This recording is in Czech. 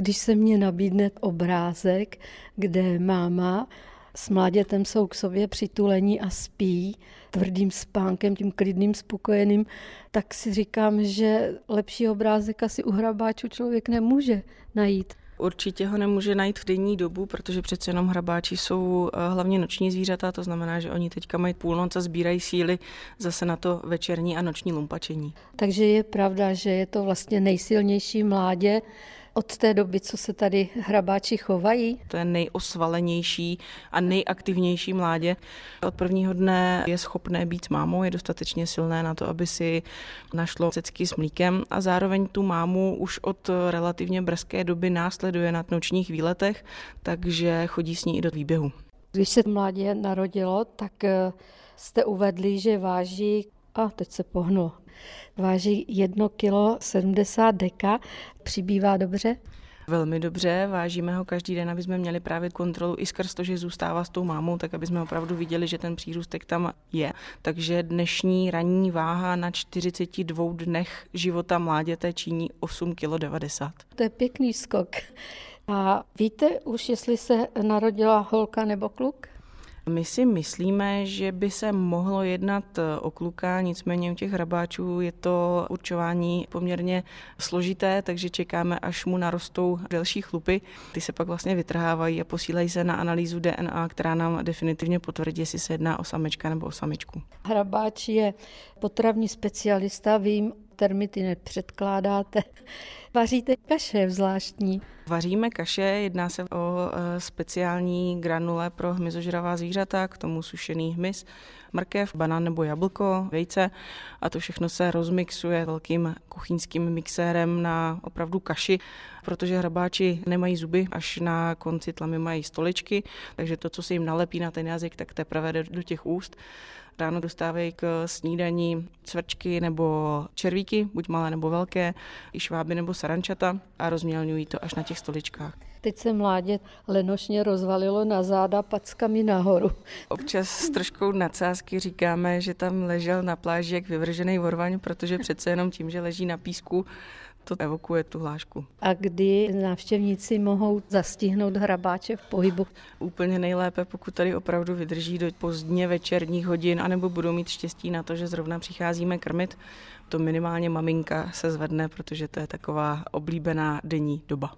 Když se mně nabídne obrázek, kde máma s mládětem jsou k sobě přitulení a spí tvrdým spánkem, tím klidným, spokojeným, tak si říkám, že lepší obrázek asi u hrabáčů člověk nemůže najít. Určitě ho nemůže najít v denní dobu, protože přece jenom hrabáči jsou eh, hlavně noční zvířata, to znamená, že oni teďka mají půlnoc a sbírají síly zase na to večerní a noční lumpačení. Takže je pravda, že je to vlastně nejsilnější mládě, od té doby, co se tady hrabáči chovají? To je nejosvalenější a nejaktivnější mládě. Od prvního dne je schopné být s mámou, je dostatečně silné na to, aby si našlo cecky s mlíkem a zároveň tu mámu už od relativně brzké doby následuje na nočních výletech, takže chodí s ní i do výběhu. Když se mládě narodilo, tak eh, jste uvedli, že váží a teď se pohnulo váží 1 kilo 70 deka, přibývá dobře? Velmi dobře, vážíme ho každý den, aby jsme měli právě kontrolu i skrz to, že zůstává s tou mámou, tak aby jsme opravdu viděli, že ten přírůstek tam je. Takže dnešní ranní váha na 42 dnech života mláděte činí 8 kg 90. To je pěkný skok. A víte už, jestli se narodila holka nebo kluk? My si myslíme, že by se mohlo jednat eh, o kluka, nicméně u těch hrabáčů je to určování poměrně složité, takže čekáme, až mu narostou delší chlupy. Ty se pak vlastně vytrhávají a posílají se na analýzu DNA, která nám definitivně potvrdí, jestli se jedná o samečka nebo o samičku. Hrabáč je potravní specialista, vím, termity nepředkládáte. Vaříte kaše zvláštní. Vaříme kaše, jedná se o e, speciální granule pro hmyzožravá zvířata, k tomu sušený hmyz, mrkev, banán nebo jablko, vejce a to všechno se rozmixuje velkým kuchyňským mixérem na opravdu kaši, protože hrabáči nemají zuby, až na konci tlamy mají stoličky, takže to, co se jim nalepí na ten jazyk, tak teprve jde do těch úst. Ráno dostávají k snídaní cvrčky nebo červíky, buď malé nebo velké, i šváby nebo sarančata a rozmělňují to až na těch stoličkách. Teď se mládě lenošně rozvalilo na záda packami nahoru. Občas s troškou nadsázky říkáme, že tam ležel na pláži jak vyvržený vorvaň, protože přece jenom tím, že leží na písku, to evokuje tu hlášku. A kdy návštěvníci mohou zastihnout hrabáče v pohybu? Úplně nejlépe, pokud tady opravdu vydrží do pozdně večerních hodin, anebo budou mít štěstí na to, že zrovna přicházíme krmit, to minimálně maminka se zvedne, protože to je taková oblíbená denní doba.